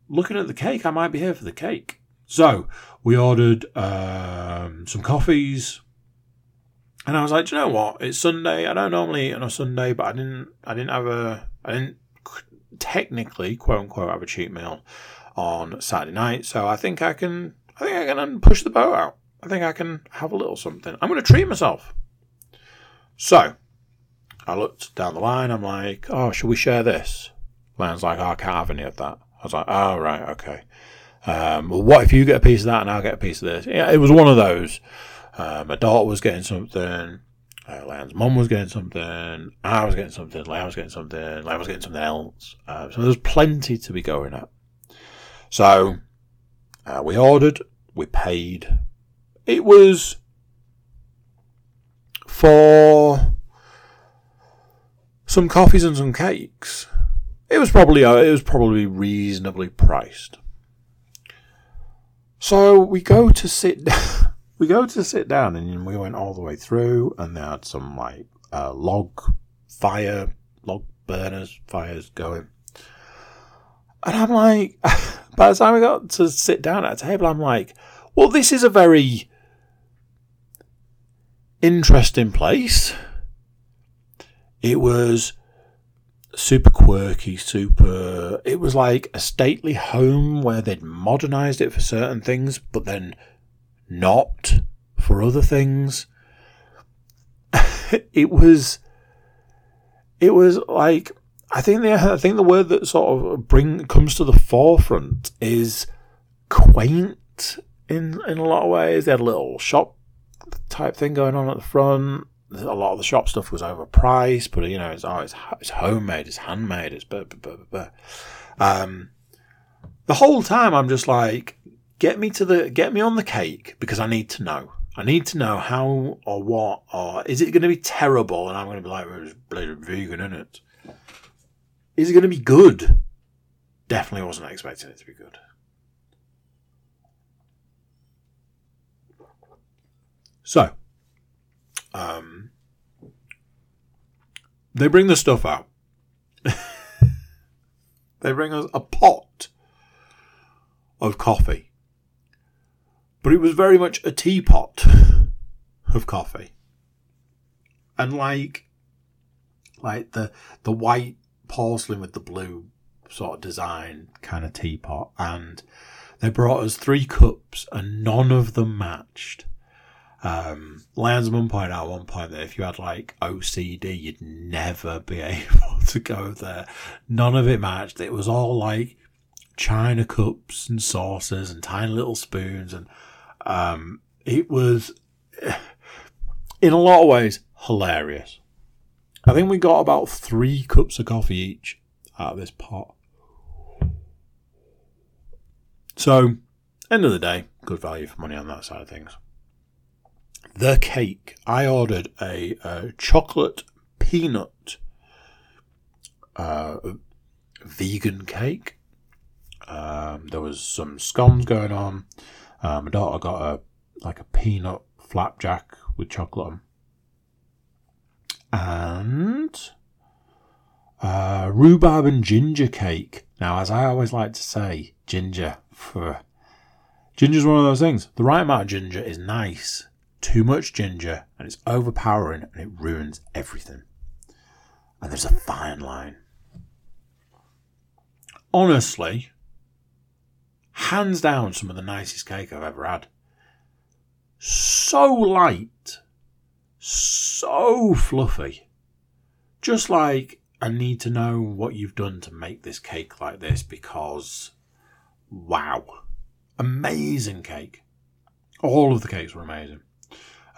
looking at the cake, I might be here for the cake. So we ordered um, some coffees, and I was like, do you know what? It's Sunday. I don't normally eat on a Sunday, but I didn't. I didn't have a. I didn't technically, quote unquote, have a cheat meal on Saturday night. So I think I can. I think I can push the boat out. I think I can have a little something. I'm going to treat myself. So, I looked down the line. I'm like, oh, should we share this? Leanne's like, oh, I can't have any of that. I was like, oh, right, okay. Um, well, what if you get a piece of that and I'll get a piece of this? Yeah, it was one of those. Uh, my daughter was getting something. Uh, Leanne's mum was getting something. I was getting something. Leanne was getting something. Leanne was getting something else. Uh, so there's plenty to be going at. So uh, we ordered. We paid. It was for some coffees and some cakes. It was probably uh, it was probably reasonably priced. So we go to sit we go to sit down and we went all the way through and they had some like uh, log fire log burners fires going. And I'm like by the time we got to sit down at a table, I'm like, well, this is a very interesting place. It was super quirky, super. It was like a stately home where they'd modernized it for certain things, but then not for other things. it was. It was like I think the I think the word that sort of bring comes to the forefront is quaint in in a lot of ways. They had a little shop type thing going on at the front a lot of the shop stuff was overpriced, but you know, it's oh, it's, it's homemade, it's handmade, it's blah, blah, blah. Um, the whole time I'm just like, get me to the, get me on the cake because I need to know. I need to know how or what or is it going to be terrible and I'm going to be like, well, it's bloody vegan in it. Is it going to be good? Definitely wasn't expecting it to be good. So, um, they bring the stuff out. they bring us a pot of coffee. But it was very much a teapot of coffee. And like like the the white porcelain with the blue sort of design kind of teapot and they brought us three cups and none of them matched. Um, Leanne's mum pointed out one point that if you had like OCD, you'd never be able to go there. None of it matched. It was all like china cups and saucers and tiny little spoons, and um, it was, in a lot of ways, hilarious. I think we got about three cups of coffee each out of this pot. So, end of the day, good value for money on that side of things the cake. I ordered a, a chocolate peanut uh, vegan cake. Um, there was some scones going on. Um, my daughter got a like a peanut flapjack with chocolate on, and uh, rhubarb and ginger cake. Now, as I always like to say, ginger. Ginger's one of those things. The right amount of ginger is nice too much ginger and it's overpowering and it ruins everything. And there's a fine line. Honestly, hands down, some of the nicest cake I've ever had. So light, so fluffy. Just like I need to know what you've done to make this cake like this because wow. Amazing cake. All of the cakes were amazing.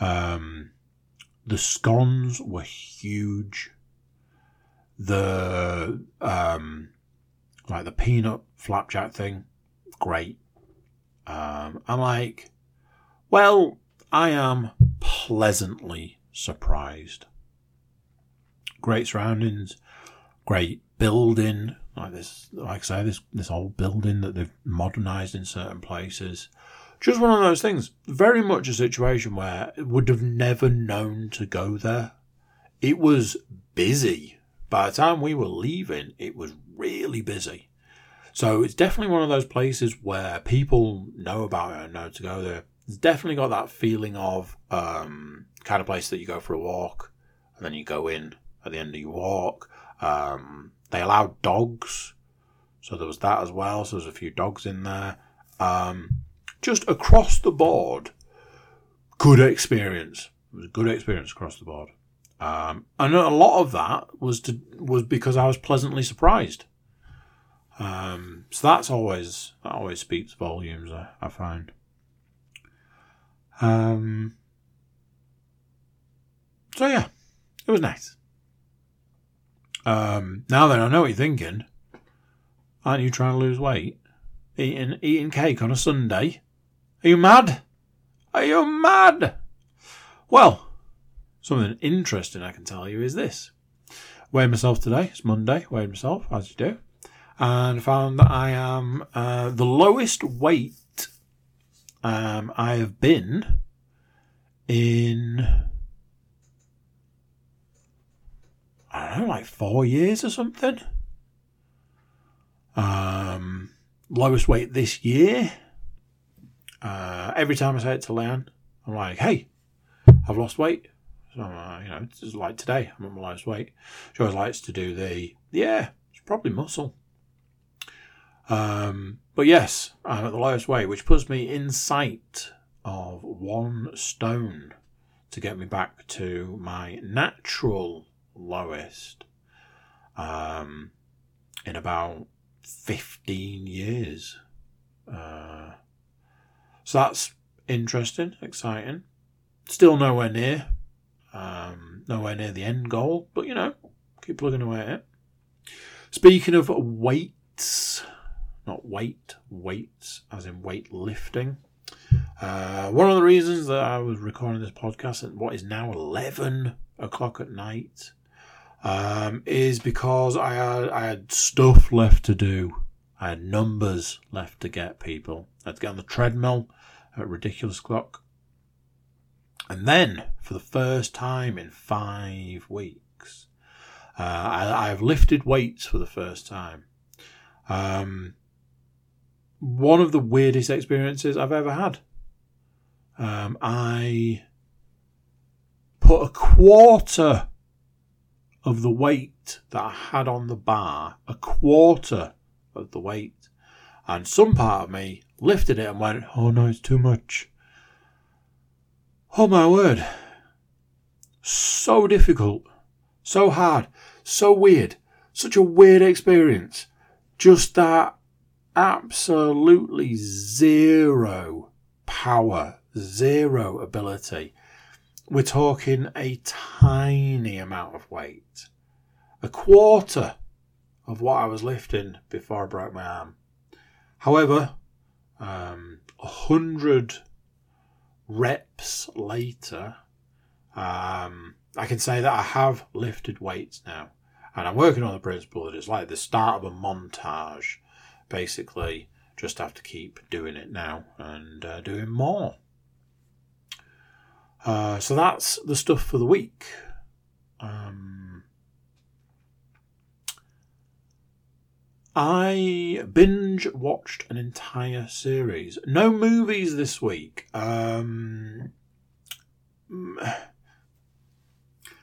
Um, the scones were huge. The um, like the peanut flapjack thing, great. Um, I'm like, well, I am pleasantly surprised. Great surroundings, great building, like this, like I say, this this old building that they've modernised in certain places just one of those things. Very much a situation where it would have never known to go there. It was busy. By the time we were leaving, it was really busy. So it's definitely one of those places where people know about it and know to go there. It's definitely got that feeling of um, kind of place that you go for a walk and then you go in at the end of your walk. Um, they allowed dogs, so there was that as well. So there's a few dogs in there. Um, just across the board, good experience. It was a good experience across the board. Um, and a lot of that was to, was because I was pleasantly surprised. Um, so that's always that always speaks volumes. I, I find. Um, so yeah, it was nice. Um, now then, I know what you're thinking. Aren't you trying to lose weight? Eating eating cake on a Sunday? Are you mad? Are you mad? Well, something interesting I can tell you is this. Weighed myself today. It's Monday. Weighed myself as you do and found that I am uh, the lowest weight um, I have been in. I don't know, like four years or something. Um, lowest weight this year. Uh, every time I say it to Leanne, I'm like, "Hey, I've lost weight." So uh, you know, it's like today, I'm at my lowest weight. She always likes to do the, yeah, it's probably muscle. Um, but yes, I'm at the lowest weight, which puts me in sight of one stone to get me back to my natural lowest um, in about 15 years. Uh, so that's interesting, exciting. Still nowhere near, um, nowhere near the end goal, but you know, keep plugging away at it. Speaking of weights, not weight, weights, as in weight lifting. Uh, one of the reasons that I was recording this podcast at what is now 11 o'clock at night um, is because I had, I had stuff left to do. I had numbers left to get people. I had to get on the treadmill at ridiculous clock. And then, for the first time in five weeks, uh, I, have lifted weights for the first time. Um, one of the weirdest experiences I've ever had. Um, I put a quarter of the weight that I had on the bar, a quarter of the weight, and some part of me lifted it and went, Oh no, it's too much. Oh my word. So difficult, so hard, so weird, such a weird experience. Just that absolutely zero power, zero ability. We're talking a tiny amount of weight, a quarter of what I was lifting before I broke my arm. However, um, a hundred reps later, um, I can say that I have lifted weights now. And I'm working on the principle that it's like the start of a montage basically just have to keep doing it now and uh, doing more. Uh, so that's the stuff for the week. Um, I binge watched an entire series. No movies this week. Um,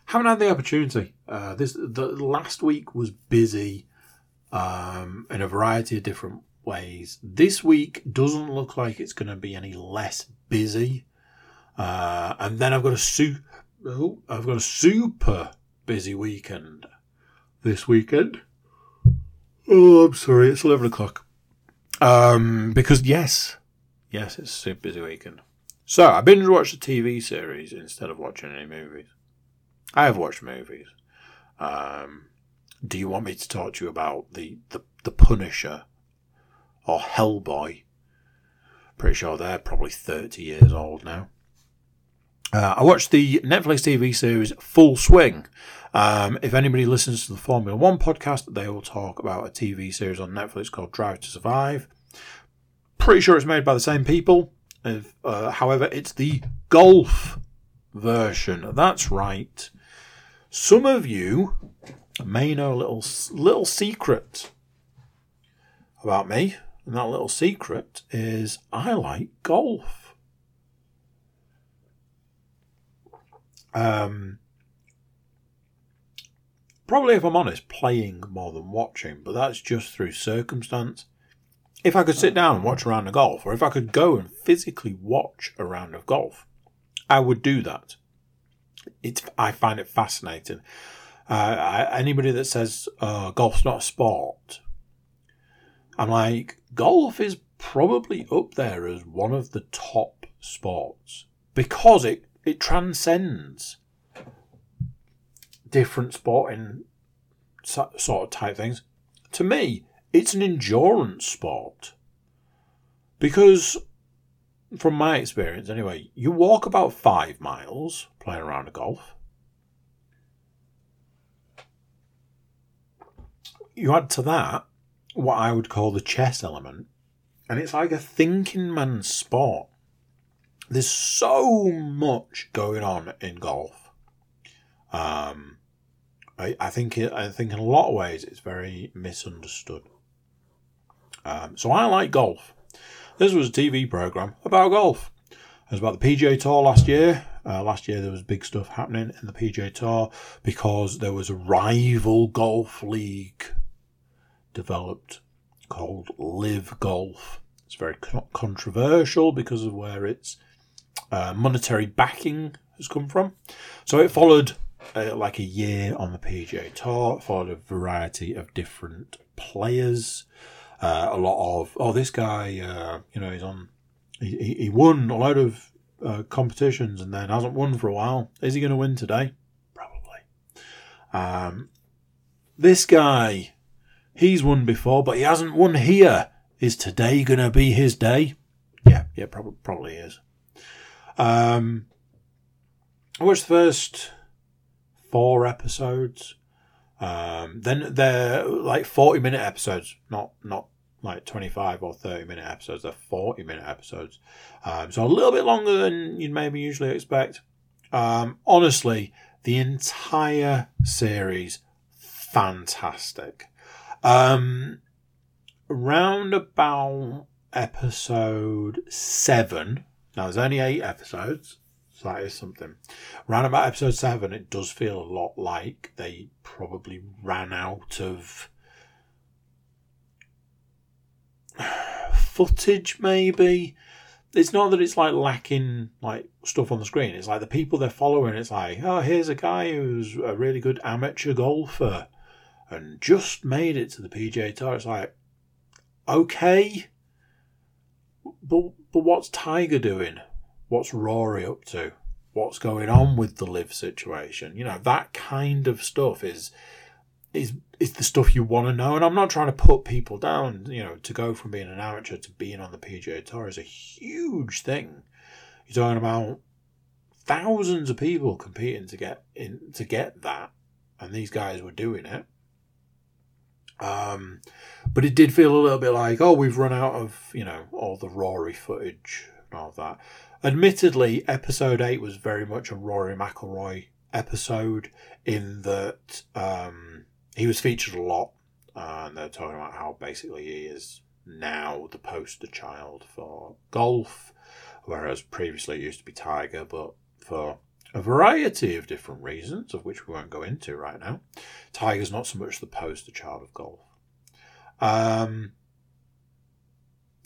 haven't had the opportunity. Uh, this the last week was busy um, in a variety of different ways. This week doesn't look like it's going to be any less busy. Uh, and then I've got a su- oh, I've got a super busy weekend this weekend. Oh, I'm sorry, it's eleven o'clock. Um, because yes, yes, it's a super busy weekend. So I binge watched a TV series instead of watching any movies. I have watched movies. Um, do you want me to talk to you about the, the, the Punisher or Hellboy? Pretty sure they're probably 30 years old now. Uh, I watched the Netflix TV series Full Swing. Um, if anybody listens to the Formula One podcast, they will talk about a TV series on Netflix called Drive to Survive. Pretty sure it's made by the same people. If, uh, however, it's the golf version. That's right. Some of you may know a little little secret about me, and that little secret is I like golf. Um, probably, if I'm honest, playing more than watching, but that's just through circumstance. If I could sit down and watch a round of golf, or if I could go and physically watch a round of golf, I would do that. it's I find it fascinating. Uh, I, anybody that says uh, golf's not a sport, I'm like, golf is probably up there as one of the top sports because it, it transcends different sporting sort of type things. To me, it's an endurance sport because, from my experience anyway, you walk about five miles playing around a golf. You add to that what I would call the chess element, and it's like a thinking man's sport. There's so much going on in golf. Um, I, I think it, I think in a lot of ways it's very misunderstood. Um, so I like golf. This was a TV program about golf. It was about the PGA Tour last year. Uh, last year there was big stuff happening in the PGA Tour because there was a rival golf league developed called LIV Golf. It's very controversial because of where its uh, monetary backing has come from. So it followed uh, like a year on the PGA Tour, followed a variety of different players. Uh, a lot of oh, this guy, uh, you know, he's on. He, he won a lot of uh, competitions and then hasn't won for a while. Is he going to win today? Probably. Um, this guy He's won before, but he hasn't won here. Is today going to be his day? Yeah, yeah, probably, probably is. Um, I watched the first four episodes. Um, then they're like forty minute episodes, not not like twenty five or thirty minute episodes. They're forty minute episodes, um, so a little bit longer than you'd maybe usually expect. Um, honestly, the entire series fantastic. Um, round about episode seven. Now there's only eight episodes, so that is something. Round about episode seven, it does feel a lot like they probably ran out of footage. Maybe it's not that it's like lacking like stuff on the screen. It's like the people they're following. It's like, oh, here's a guy who's a really good amateur golfer and just made it to the PGA Tour. It's like, okay, but but what's Tiger doing? What's Rory up to? What's going on with the LIV situation? You know that kind of stuff is is is the stuff you want to know. And I'm not trying to put people down. You know, to go from being an amateur to being on the PGA Tour is a huge thing. You're talking about thousands of people competing to get in to get that, and these guys were doing it. Um, but it did feel a little bit like, oh, we've run out of, you know, all the Rory footage and all that. Admittedly, episode 8 was very much a Rory McIlroy episode in that um, he was featured a lot. Uh, and they're talking about how basically he is now the poster child for golf, whereas previously it used to be Tiger, but for a variety of different reasons, of which we won't go into right now. Tiger's not so much the poster child of golf. Um,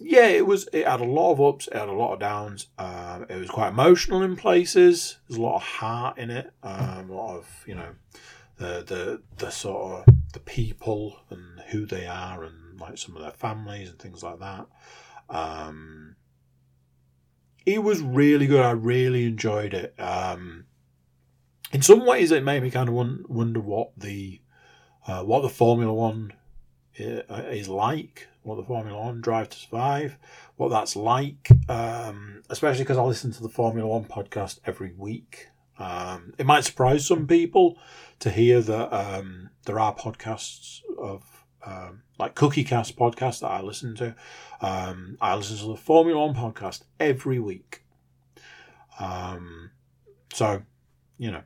yeah, it was. It had a lot of ups. It had a lot of downs. Um, it was quite emotional in places. There's a lot of heart in it. Um, a lot of you know, the the the sort of the people and who they are and like some of their families and things like that. Um, it was really good. I really enjoyed it. Um, in some ways, it made me kind of wonder what the uh, what the Formula One uh, is like, what the Formula One Drive to Survive, what that's like. Um, especially because I listen to the Formula One podcast every week. Um, it might surprise some people to hear that um, there are podcasts of um, like Cookie Cast podcast that I listen to. Um, I listen to the Formula One podcast every week. Um, so, you know,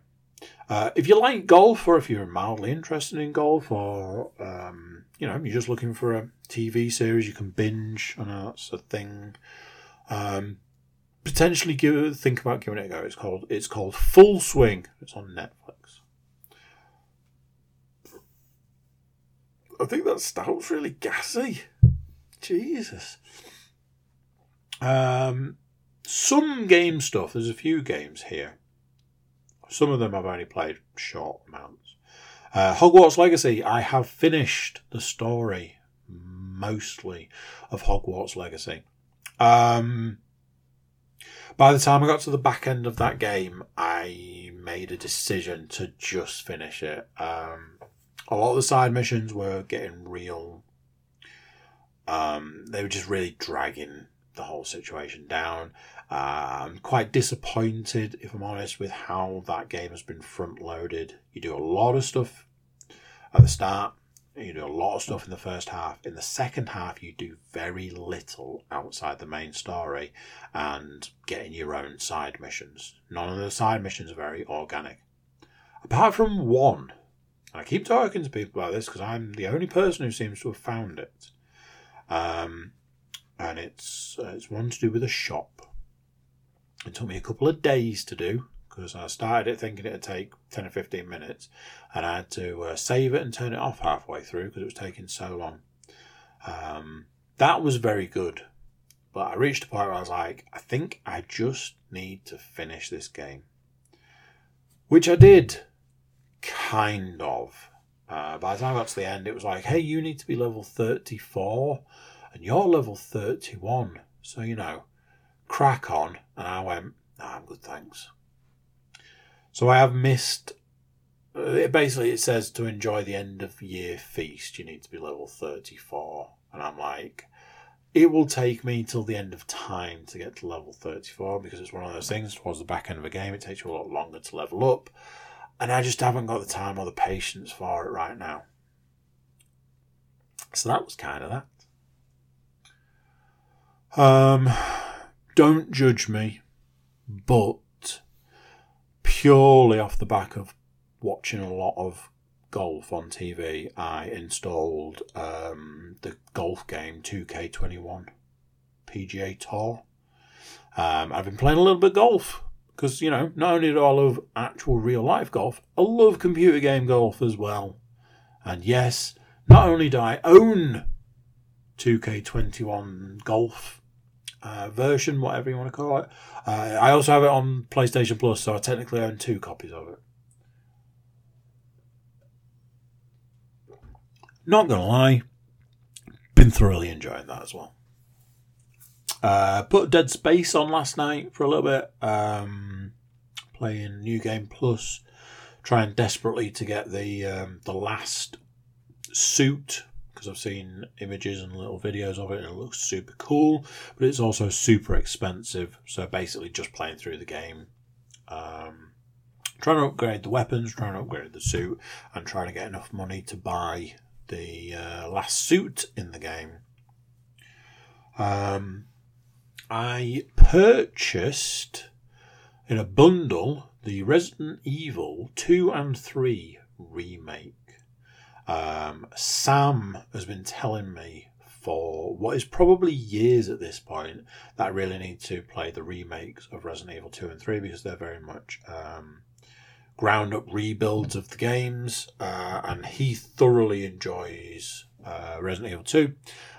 uh, if you like golf, or if you're mildly interested in golf, or um, you know you're just looking for a TV series you can binge, I know that's a thing. Um, potentially give think about giving it a go. It's called it's called Full Swing. It's on Netflix. I think that stout's really gassy. Jesus. Um, some game stuff. There's a few games here Some of them I've only played short amounts. Uh, Hogwarts Legacy, I have finished the story mostly of Hogwarts Legacy. Um, by the time I got to the back end of that game, I made a decision to just finish it. Um, a lot of the side missions were getting real. Um, they were just really dragging the whole situation down. I'm quite disappointed, if I'm honest, with how that game has been front loaded. You do a lot of stuff at the start, you do a lot of stuff in the first half. In the second half, you do very little outside the main story and getting your own side missions. None of the side missions are very organic. Apart from one, I keep talking to people about this because I'm the only person who seems to have found it. Um, and it's uh, it's one to do with a shop. It took me a couple of days to do because I started it thinking it'd take 10 or 15 minutes and I had to uh, save it and turn it off halfway through because it was taking so long. Um, that was very good, but I reached a point where I was like, I think I just need to finish this game. Which I did, kind of. Uh, by the time I got to the end, it was like, hey, you need to be level 34 and you're level 31. So, you know, crack on. And I went, nah, I'm good, thanks. So I have missed. Uh, basically, it says to enjoy the end of year feast, you need to be level 34. And I'm like, it will take me till the end of time to get to level 34 because it's one of those things towards the back end of a game, it takes you a lot longer to level up. And I just haven't got the time or the patience for it right now. So that was kind of that. Um, don't judge me, but purely off the back of watching a lot of golf on TV, I installed um, the golf game 2K21 PGA Tour. Um, I've been playing a little bit of golf because, you know, not only do I love actual real life golf, I love computer game golf as well. And yes, not only do I own 2K21 Golf uh, version, whatever you want to call it. Uh, I also have it on PlayStation Plus, so I technically own two copies of it. Not gonna lie, been thoroughly enjoying that as well. Uh, put Dead Space on last night for a little bit, um, playing New Game Plus, trying desperately to get the um, the last suit because I've seen images and little videos of it and it looks super cool, but it's also super expensive. So basically, just playing through the game, um, trying to upgrade the weapons, trying to upgrade the suit, and trying to get enough money to buy the uh, last suit in the game. Um, I purchased in a bundle the Resident Evil 2 and 3 remake. Um, Sam has been telling me for what is probably years at this point that I really need to play the remakes of Resident Evil 2 and 3 because they're very much um, ground up rebuilds of the games, uh, and he thoroughly enjoys uh, Resident Evil 2.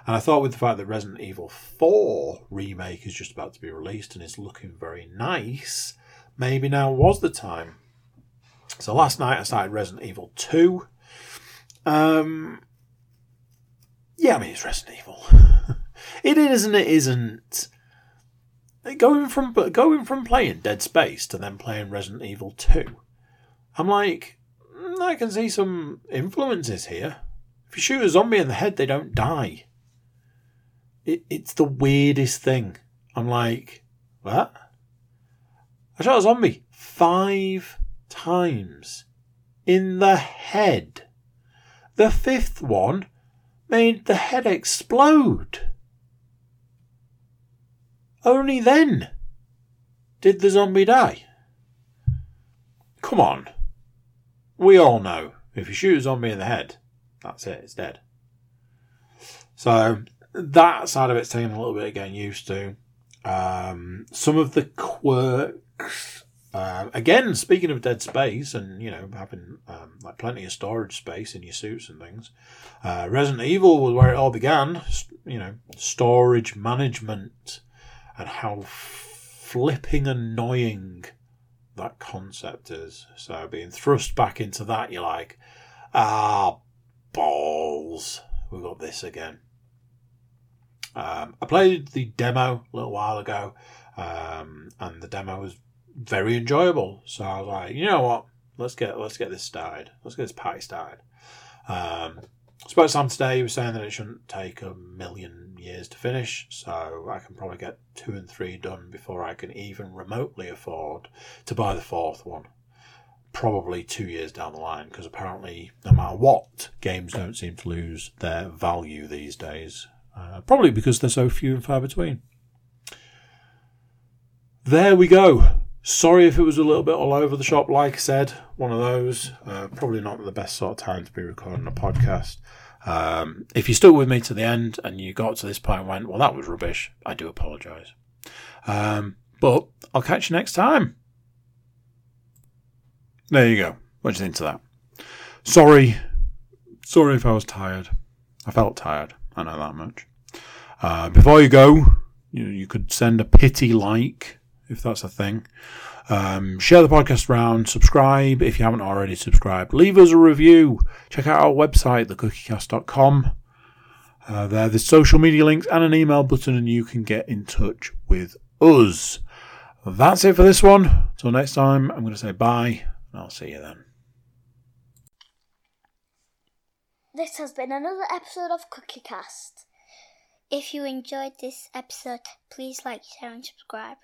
And I thought with the fact that Resident Evil 4 remake is just about to be released and is looking very nice, maybe now was the time. So last night I started Resident Evil 2. Um, yeah, I mean it's Resident Evil. it is and it isn't. Going from going from playing Dead Space to then playing Resident Evil Two, I'm like, mm, I can see some influences here. If you shoot a zombie in the head, they don't die. It, it's the weirdest thing. I'm like, what? I shot a zombie five times in the head. The fifth one made the head explode. Only then did the zombie die. Come on. We all know if you shoot a zombie in the head, that's it, it's dead. So that side of it's taken a little bit of getting used to. Um, some of the quirks uh, again, speaking of dead space and you know having um, like plenty of storage space in your suits and things, uh, Resident Evil was where it all began. You know, storage management and how flipping annoying that concept is. So being thrust back into that, you're like, ah, balls. We've got this again. Um, I played the demo a little while ago, um, and the demo was very enjoyable. So I was like, you know what? Let's get let's get this started. Let's get this party started. Um, spoke to Sam today. He was saying that it shouldn't take a million years to finish, so I can probably get two and three done before I can even remotely afford to buy the fourth one. Probably two years down the line, because apparently, no matter what, games don't seem to lose their value these days. Uh, probably because they're so few and far between. There we go. Sorry if it was a little bit all over the shop, like I said, one of those. Uh, probably not the best sort of time to be recording a podcast. Um, if you stuck with me to the end and you got to this point and went, well, that was rubbish, I do apologise. Um, but I'll catch you next time. There you go. What do you think to that? Sorry. Sorry if I was tired. I felt tired. I know that much. Uh, before you go, you, you could send a pity like if that's a thing. Um, share the podcast around, subscribe if you haven't already subscribed. Leave us a review. Check out our website, thecookiecast.com. Uh, there, there's social media links and an email button, and you can get in touch with us. That's it for this one. Until next time, I'm going to say bye, and I'll see you then. This has been another episode of CookieCast. If you enjoyed this episode, please like, share, and subscribe.